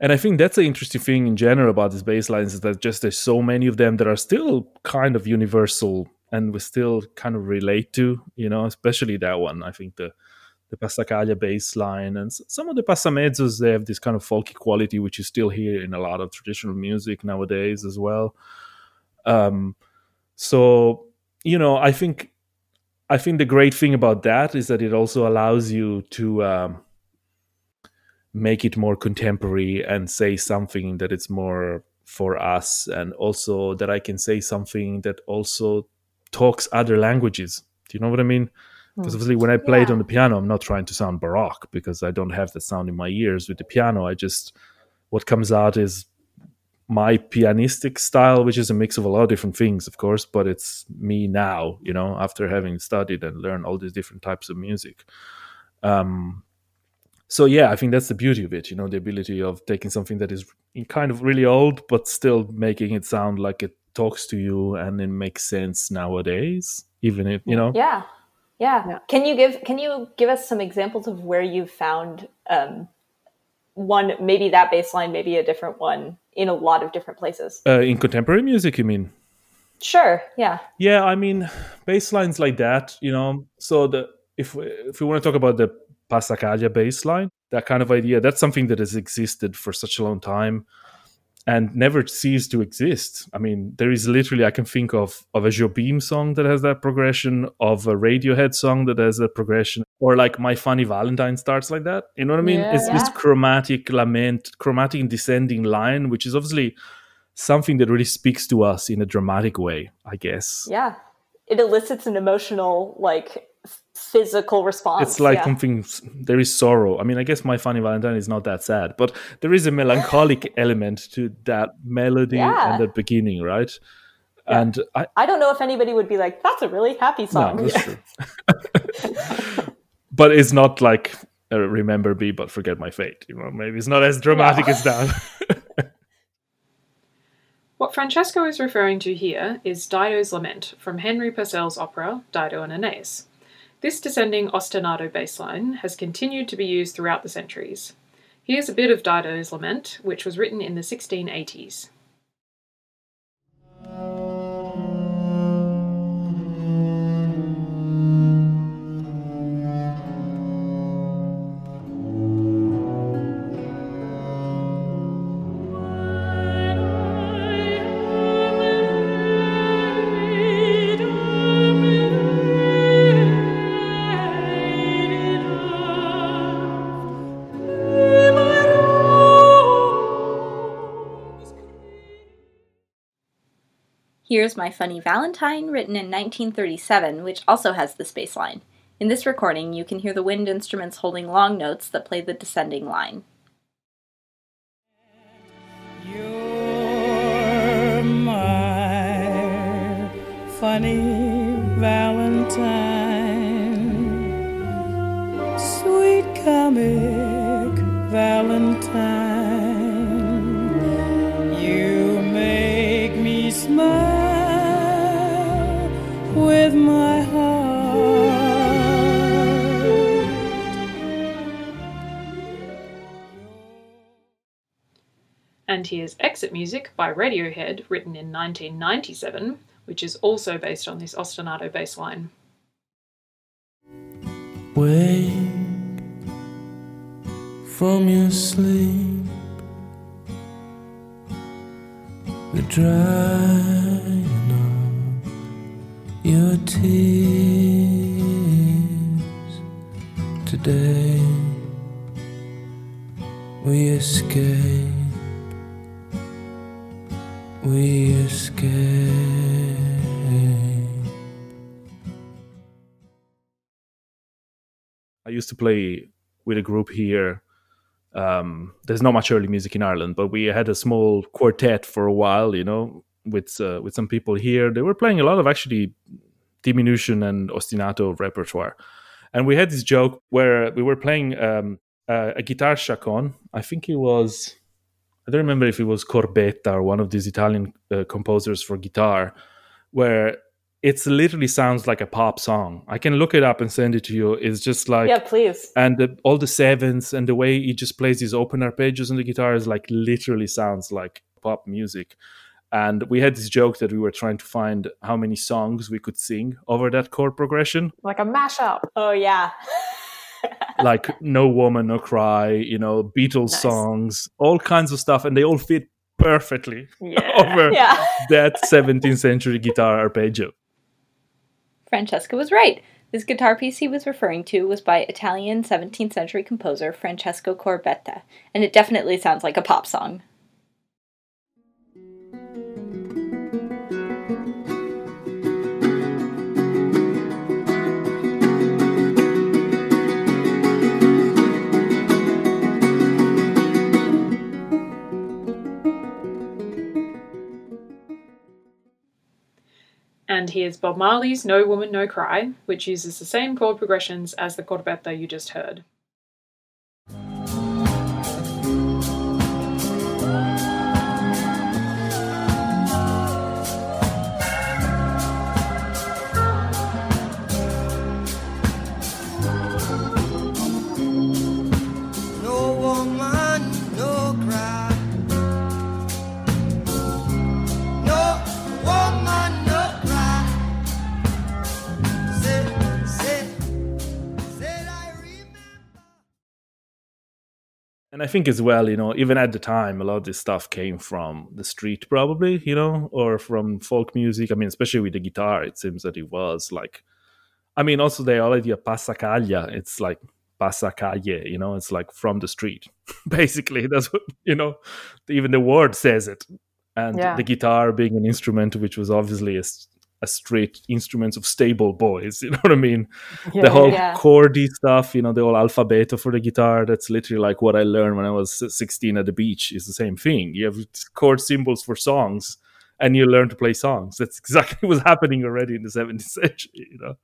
And I think that's the interesting thing in general about these bass lines is that just there's so many of them that are still kind of universal and we still kind of relate to, you know, especially that one. I think the the passacaglia bass line and some of the passamezzos they have this kind of folky quality which you still hear in a lot of traditional music nowadays as well. Um, so you know, I think I think the great thing about that is that it also allows you to um, make it more contemporary and say something that it's more for us and also that i can say something that also talks other languages do you know what i mean because Mm. obviously when i played Yeah. on the piano i'm not trying to sound baroque because i don't have that sound in my ears with the piano i just what comes out is my pianistic style which is a mix of a lot of different things of course but it's me now you know after having studied and learned all these different types of music um so yeah i think that's the beauty of it you know the ability of taking something that is kind of really old but still making it sound like it talks to you and it makes sense nowadays even if you know Yeah. Yeah. Yeah. Can you give can you give us some examples of where you've found um, one maybe that bass line, maybe a different one in a lot of different places? uh, in contemporary music you mean Sure. Yeah. yeah i mean bass lines like that you know so the if we, if we want to talk about the passacaglia bass line that kind of idea that's something that has existed for such a long time and never ceased to exist. I mean, there is literally I can think of of a Jobim song that has that progression, of a Radiohead song that has that progression, or like My Funny Valentine starts like that. You know what I mean? It's this chromatic lament, chromatic descending line, which is obviously something that really speaks to us in a dramatic way, I guess. Yeah. It elicits an emotional, like physical response. It's like yeah. something there is sorrow. I mean, I guess My Funny Valentine is not that sad, but there is a melancholic element to that melody Yeah. and that beginning, right? And I, I don't know if anybody would be like, that's a really happy song. No, that's true. but it's not like uh, remember me but forget my fate. You know, maybe it's not as dramatic as that. What Francesco is referring to here is Dido's Lament from Henry Purcell's opera Dido and Aeneas. This descending ostinato bassline has continued to be used throughout the centuries. Here's a bit of Dido's Lament, which was written in the 1680s. Here's My Funny Valentine, written in 1937, which also has this bass line. In this recording, you can hear the wind instruments holding long notes that play the descending line. You're my funny Valentine, sweet comic Valentine. With my heart. And here's Exit Music by Radiohead, written in 1997, which is also based on this ostinato bass line. Wake from your sleep, the of your tears today. We escape, we escape. I used to play with a group here. Um, there's not much early music in Ireland, but we had a small quartet for a while, you know, with uh, with some people here. They were playing a lot of actually diminution and ostinato repertoire, and we had this joke where we were playing um, uh, a guitar chaconne. I think it was I don't remember if it was Corbetta or one of these Italian uh, composers for guitar, where it literally sounds like a pop song. I can look it up and send it to you. It's just like yeah, please. and the, all the sevenths and the way he just plays these open arpeggios on the guitar is like literally sounds like pop music. And we had this joke that we were trying to find how many songs we could sing over that chord progression, Like a mashup. Oh, yeah. like "No Woman, No Cry," you know, Beatles Nice. songs, all kinds of stuff, and they all fit perfectly Yeah. over yeah. that 17th century guitar arpeggio. Francesco was right. This guitar piece he was referring to was by Italian 17th century composer Francesco Corbetta, and it definitely sounds like a pop song. And here's Bob Marley's No Woman, No Cry, which uses the same chord progressions as the Corbetta you just heard. And I think as well, you know, even at the time, a lot of this stuff came from the street, probably, you know, or from folk music. I mean, especially with the guitar, it seems that it was like, I mean, also the idea passacaglia, it's like passacalle, you know, it's like from the street. Basically, that's what, you know, even the word says it. And Yeah. the guitar being an instrument, which was obviously a, a straight instruments of stable boys, you know what I mean? Yeah, the whole yeah. chordy stuff, you know, the whole alfabeto for the guitar. That's literally like what I learned when I was 16 at the beach. Is the same thing. You have chord symbols for songs, and you learn to play songs. That's exactly what's happening already in the 17th century. You know,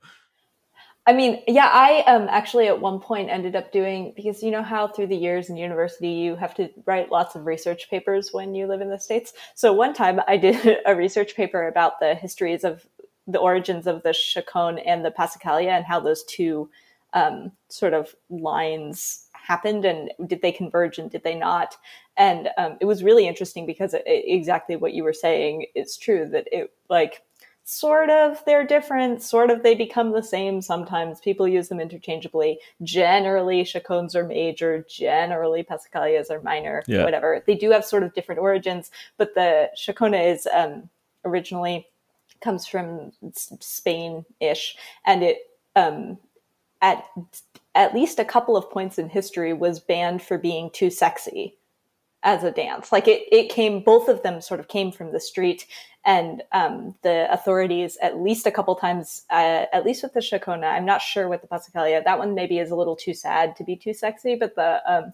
I mean, yeah, I um actually at one point ended up doing because you know how through the years in university you have to write lots of research papers when you live in the states. So one time I did a research paper about the histories of the origins of the Chaconne and the Passacaglia and how those two um, sort of lines happened and did they converge and did they not? And um, it was really interesting because it, exactly what you were saying is true that it like sort of they're different, sort of they become the same sometimes. People use them interchangeably. Generally, chaconnes are major, generally, Passacaglias are minor, Yeah. whatever. They do have sort of different origins, but the chaconne is um, originally comes from Spain ish, and it um, at at least a couple of points in history was banned for being too sexy as a dance. Like it, it came, both of them sort of came from the street, and um, the authorities, at least a couple times, uh, at least with the Chacona, I'm not sure with the Passacaglia, that one maybe is a little too sad to be too sexy, but the um,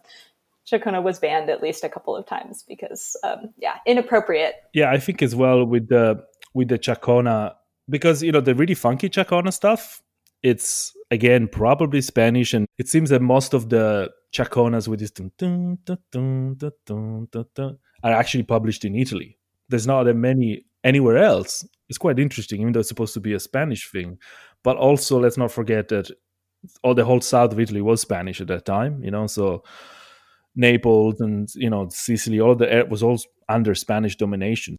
Chacona was banned at least a couple of times because, um, yeah, inappropriate. Yeah, I think as well with the with the Chacona because you know the really funky Chacona stuff. It's again probably Spanish, and it seems that most of the Chaconas with this dun, dun, dun, are actually published in Italy. There's not that many anywhere else. It's quite interesting, even though it's supposed to be a Spanish thing. But also, let's not forget that all the whole south of Italy was Spanish at that time. You know, so Naples and you know Sicily, all the was all under Spanish domination.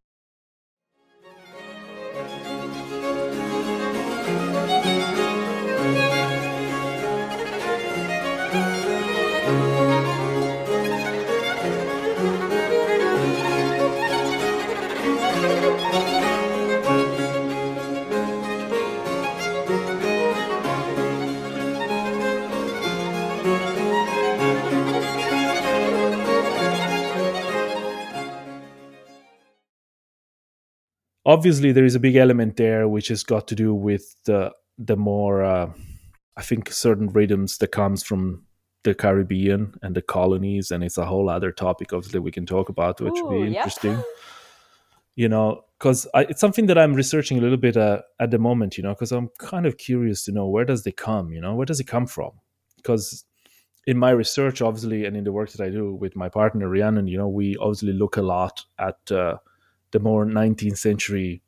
Obviously there is a big element there which has got to do with the the more uh, i think certain rhythms that comes from the caribbean and the colonies and it's a whole other topic obviously we can talk about which would be interesting. You know because it's something that i'm researching a little bit uh, at the moment you know because i'm kind of curious to know where does they come you know? Where does it come from? Because in my research obviously and in the work that i do with my partner rhiannon you know we obviously look a lot at uh, the more 19th century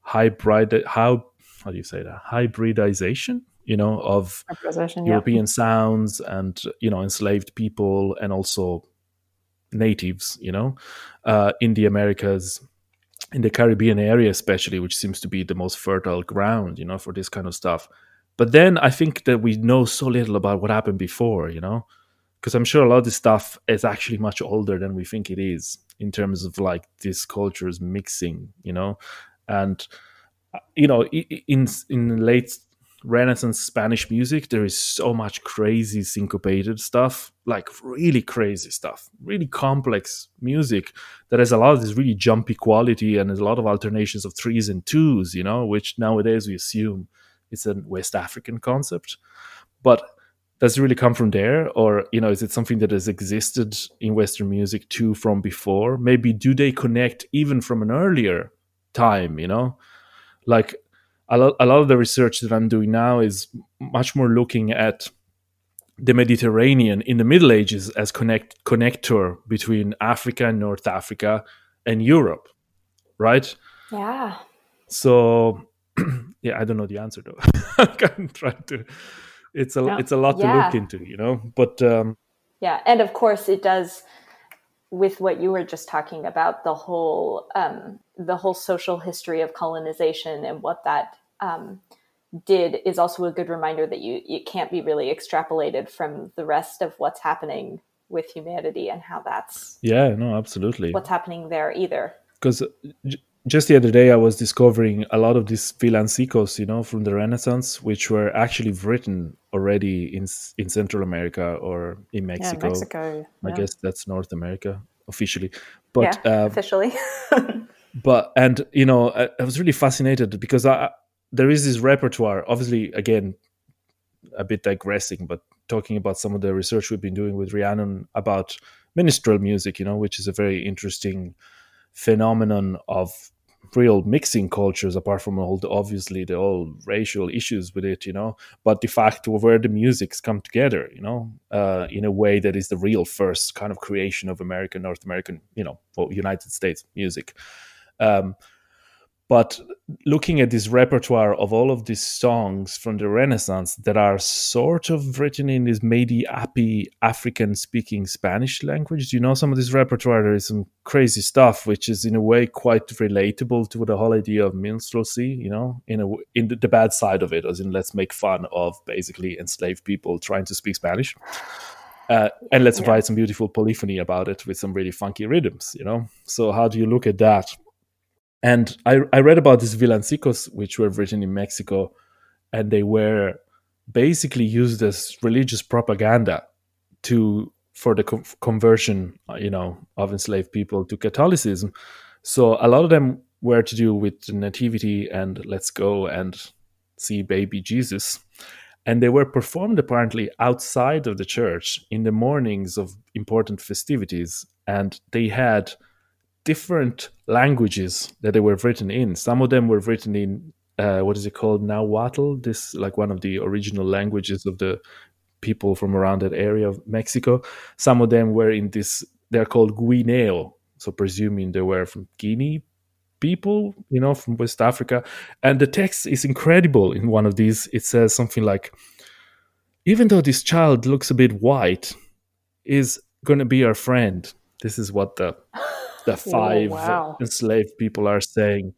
hybrid how how do you say that hybridization you know of Representation, yeah. European sounds and you know enslaved people and also natives, you know, uh, in the Americas, in the Caribbean area especially, which seems to be the most fertile ground, you know, for this kind of stuff. But then I think that we know so little about what happened before, you know, because I'm sure a lot of this stuff is actually much older than we think it is in terms of like these cultures mixing, you know, and uh, you know, in in late Renaissance Spanish music, there is so much crazy syncopated stuff, like really crazy stuff, really complex music that has a lot of this really jumpy quality and there's a lot of alternations of threes and twos, you know, which nowadays we assume it's a West African concept. But does it really come from there? Or, you know, is it something that has existed in Western music too from before? Maybe do they connect even from an earlier time, you know? Like a lot, a lot of the research that I'm doing now is much more looking at the Mediterranean in the Middle Ages as connect connector between Africa and North Africa and Europe, right? Yeah. So, yeah, I don't know the answer though. I'm trying to. It's a Yeah. it's a lot to look into, you know. But um, Yeah, and of course it does with what you were just talking about the whole um, the whole social history of colonization and what that um, did is also a good reminder that you it can't be really extrapolated from the rest of what's happening with humanity and how that's yeah, no, absolutely. what's happening there either. because j- just the other day I was discovering a lot of these villancicos, you know, from the Renaissance, which were actually written already in in Central America or in mexico, Yeah, Mexico. I yeah. guess that's North America officially, but yeah, uh, officially. but and you know I, I was really fascinated because I, there is this repertoire. Obviously, again, a bit digressing, but talking about some of the research we've been doing with Rhiannon about minstrel music, you know, which is a very interesting phenomenon of real mixing cultures apart from all the obviously the all racial issues with it you know? But the fact of where the musics come together you know? Uh, in a way that is the real first kind of creation of american north american you know well, united states music. Um, but looking at this repertoire of all of these songs from the Renaissance that are sort of written in this maybe appy African speaking Spanish language, do you know, some of this repertoire, there is some crazy stuff, which is in a way quite relatable to the whole idea of minstrelsy, you know, in a, in the, the bad side of it, as in let's make fun of basically enslaved people trying to speak Spanish. Uh, and let's write some beautiful polyphony about it with some really funky rhythms, you know. So how do you look at that? And I, I read about these villancicos, which were written in Mexico, and they were basically used as religious propaganda to for the co- conversion, you know, of enslaved people to Catholicism. So a lot of them were to do with the nativity and let's go and see baby Jesus. And they were performed apparently outside of the church in the mornings of important festivities. And they had different languages that they were written in. Some of them were written in uh, what is it called Nahuatl? This like one of the original languages of the people from around that area of Mexico. Some of them were in this. They're called Guineo, so presuming they were from Guinea people, you know, from West Africa. And the text is incredible. In one of these, it says something like, "Even though this child looks a bit white, is going to be our friend." This is what the the oh, five wow. enslaved people are saying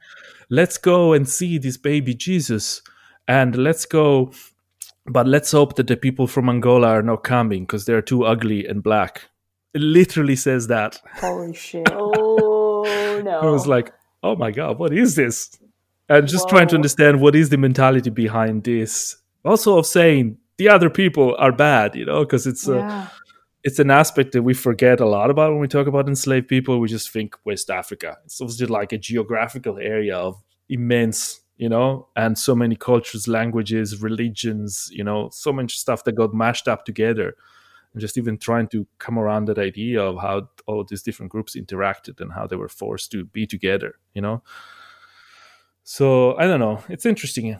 let's go and see this baby jesus and let's go but let's hope that the people from angola are not coming because they're too ugly and black it literally says that Holy shit. Oh no! i was like oh my god what is this and just trying to understand what is the mentality behind this also of saying the other people are bad you know because it's yeah. It's an aspect that we forget a lot about when we talk about enslaved people. We just think West Africa. It's obviously like a geographical area of immense, you know, and so many cultures, languages, religions, you know, so much stuff that got mashed up together. And just even trying to come around that idea of how all these different groups interacted and how they were forced to be together, you know. So I don't know. It's interesting.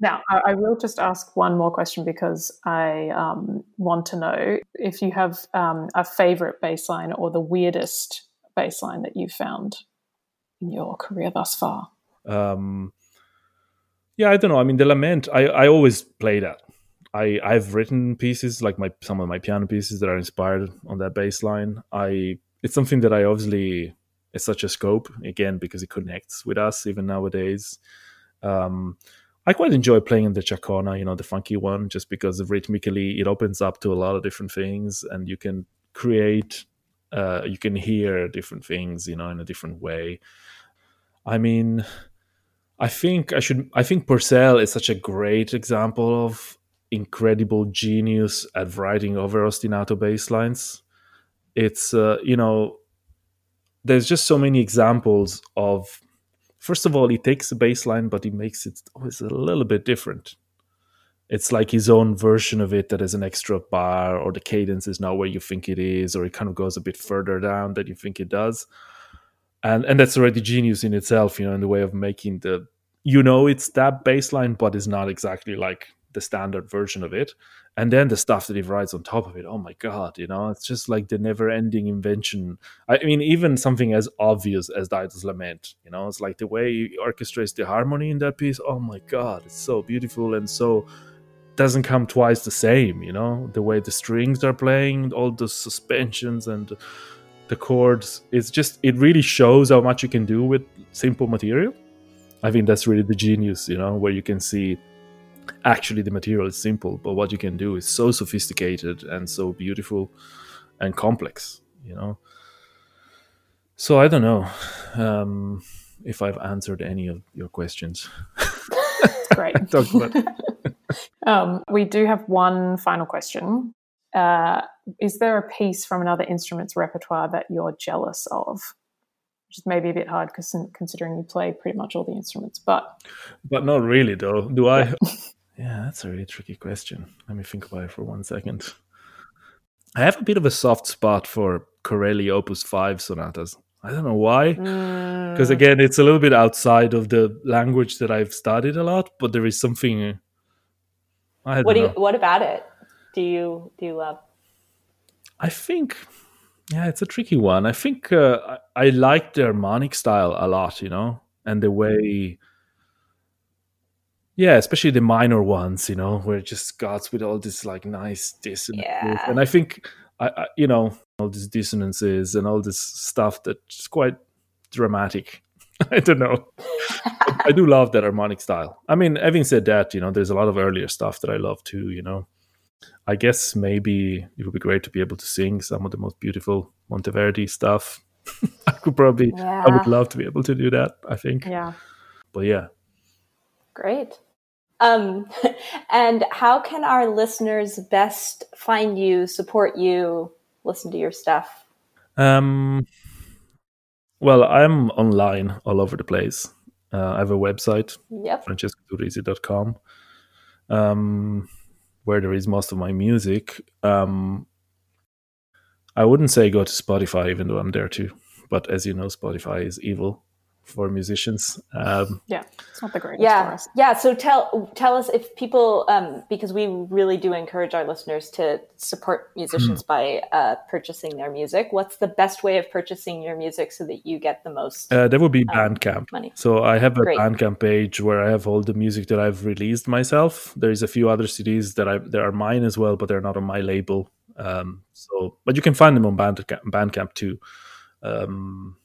Now, I, will just ask one more question because I um, want to know if you have um, a favorite bass line or the weirdest bass line that you've found in your career thus far. um yeah i don't know. I mean the lament i i always play that. I i've written pieces like my some of my piano pieces that are inspired on that bass line i it's something that i obviously it's such a scope again because it connects with us even nowadays. Um i quite enjoy playing in the chacona you know the funky one just because rhythmically it opens up to a lot of different things and you can create uh you can hear different things you know in a different way I mean, I think I should. I think Purcell is such a great example of incredible genius at writing over ostinato bass lines. It's uh, you know, there's just so many examples of. First of all, he takes the bass line, but he makes it always a little bit different. It's like his own version of it that has an extra bar, or the cadence is not where you think it is, or it kind of goes a bit further down than you think it does and and that's already genius in itself you know in the way of making the you know it's that bass line but it's not exactly like the standard version of it. And then the stuff that he writes on top of it oh my god you know it's just like the never ending invention. I mean even something as obvious as Dido's lament you know it's like the way he orchestrates the harmony in that piece oh my god it's so beautiful and so doesn't come twice the same you know the way the strings are playing all the suspensions and the chords. It's just it really shows how much you can do with simple material. I think that's really the genius you know where you can see actually the material is simple but what you can do is so sophisticated and so beautiful and complex you know so i don't know um if I've answered any of your questions. Great. Um, we do have one final question. Uh, is there a piece from another instrument's repertoire that you're jealous of? Which is maybe a bit hard because considering you play pretty much all the instruments, but but not really though. Do I? Yeah, that's a really tricky question. Let me think about it for one second. I have a bit of a soft spot for Corelli Opus Five sonatas. I don't know why, because again, it's a little bit outside of the language that I've studied a lot. But there is something. I don't What do know. you? What about it? Do you do you love? I think, yeah, it's a tricky one. I think uh, I, I like the harmonic style a lot, you know, and the way, yeah, especially the minor ones, you know, where it just starts with all this like nice dissonance. Yeah. And I think, I, I, you know, all these dissonances and all this stuff that's quite dramatic. I don't know. I do love that harmonic style. I mean, having said that, you know, there's a lot of earlier stuff that I love too, you know. I guess maybe it would be great to be able to sing some of the most beautiful Monteverdi stuff. I could probably, I would love to be able to do that, I think. yeah. But yeah, Great. Um, and how can our listeners best find you, support you, listen to your stuff? Um, well, I'm online all over the place. Uh, I have a website, Yep. um, where there is most of my music. Um, I wouldn't say go to Spotify, even though I'm there too. But as you know, Spotify is evil for musicians. Um, Yeah. It's not the greatest for Yeah, us. yeah. So tell tell us if people, um, because we really do encourage our listeners to support musicians by uh, purchasing their music. What's the best way of purchasing your music so that you get the most uh, that would be Bandcamp. money? So I have a Great. Bandcamp page where I have all the music that I've released myself. There's a few other CDs that I that are mine as well, but they're not on my label. Um, so, but you can find them on Bandcamp, Bandcamp too. Um,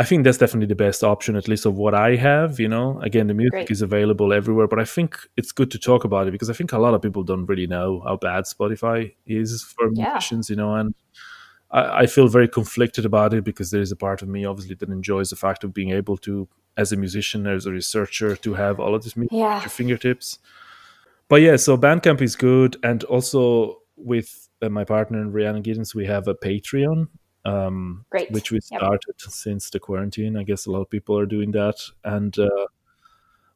I think that's definitely the best option, at least of what I have. You know, again, the music Great. is available everywhere, but I think it's good to talk about it because I think a lot of people don't really know how bad Spotify is for Yeah. musicians. You know, and I, I feel very conflicted about it because there is a part of me, obviously, that enjoys the fact of being able to, as a musician, as a researcher, to have all of this music Yeah. at your fingertips. But yeah, so Bandcamp is good, and also with uh, my partner Rhiannon Giddens, we have a Patreon, um, Great. which we Yep. started since the quarantine. I guess a lot of people are doing that, and uh,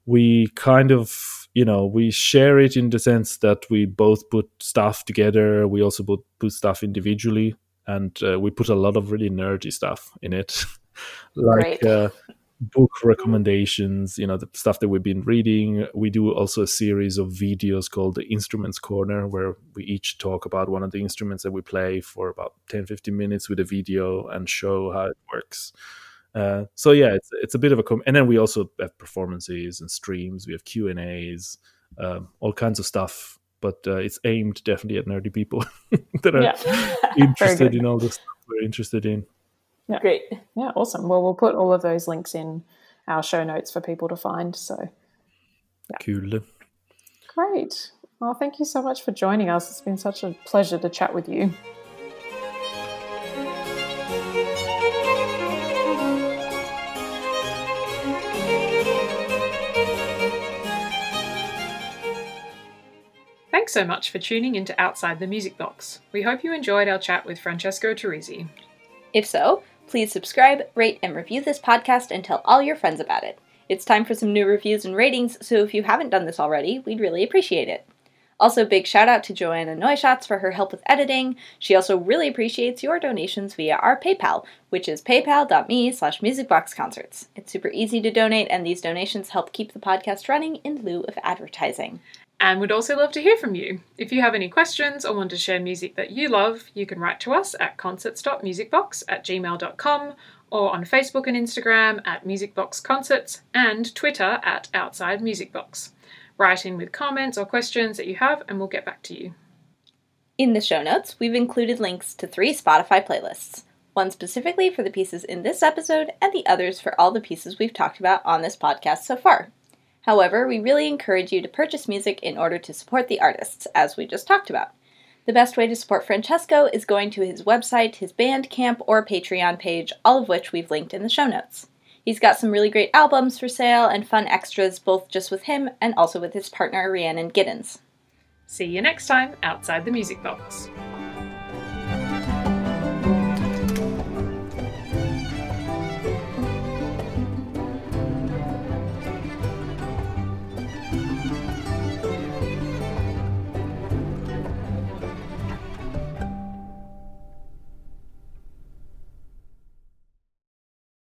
we kind of, you know, we share it in the sense that we both put stuff together. We also put put stuff individually, and uh, we put a lot of really nerdy stuff in it, like. Uh, book recommendations you know the stuff that we've been reading. We do also a series of videos called the instruments corner where we each talk about one of the instruments that we play for about 10 15 minutes with a video and show how it works. Uh, so yeah it's, it's a bit of a com- and then we also have performances and streams. We have q and a's um, all kinds of stuff but uh, it's aimed definitely at nerdy people that are Yeah. interested in all the stuff we're interested in Great. Yeah, awesome. Well, we'll put all of those links in our show notes for people to find. So cool great. Well, thank you so much for joining us. It's been such a pleasure to chat with you. Thanks so much for tuning into Outside the Music Box. We hope you enjoyed our chat with Francesco Turrisi. If so, please subscribe, rate, and review this podcast and tell all your friends about it. It's time for some new reviews and ratings, so if you haven't done this already, we'd really appreciate it. Also, big shout out to Joanna Neuschatz's for her help with editing. She also really appreciates your donations via our PayPal, which is paypal.me slash musicboxconcerts. It's super easy to donate, and these donations help keep the podcast running in lieu of advertising. And we'd also love to hear from you. If you have any questions or want to share music that you love, you can write to us at concerts.musicbox at gmail.com or on Facebook and Instagram at MusicBox Concerts and Twitter at outside musicbox. Write in with comments or questions that you have and we'll get back to you. In the show notes, we've included links to three Spotify playlists one specifically for the pieces in this episode, and the others for all the pieces we've talked about on this podcast so far. However, we really encourage you to purchase music in order to support the artists, as we just talked about. The best way to support Francesco is going to his website, his Bandcamp, or Patreon page, all of which we've linked in the show notes. He's got some really great albums for sale and fun extras, both just with him and also with his partner Rhiannon Giddens. See you next time outside the music box.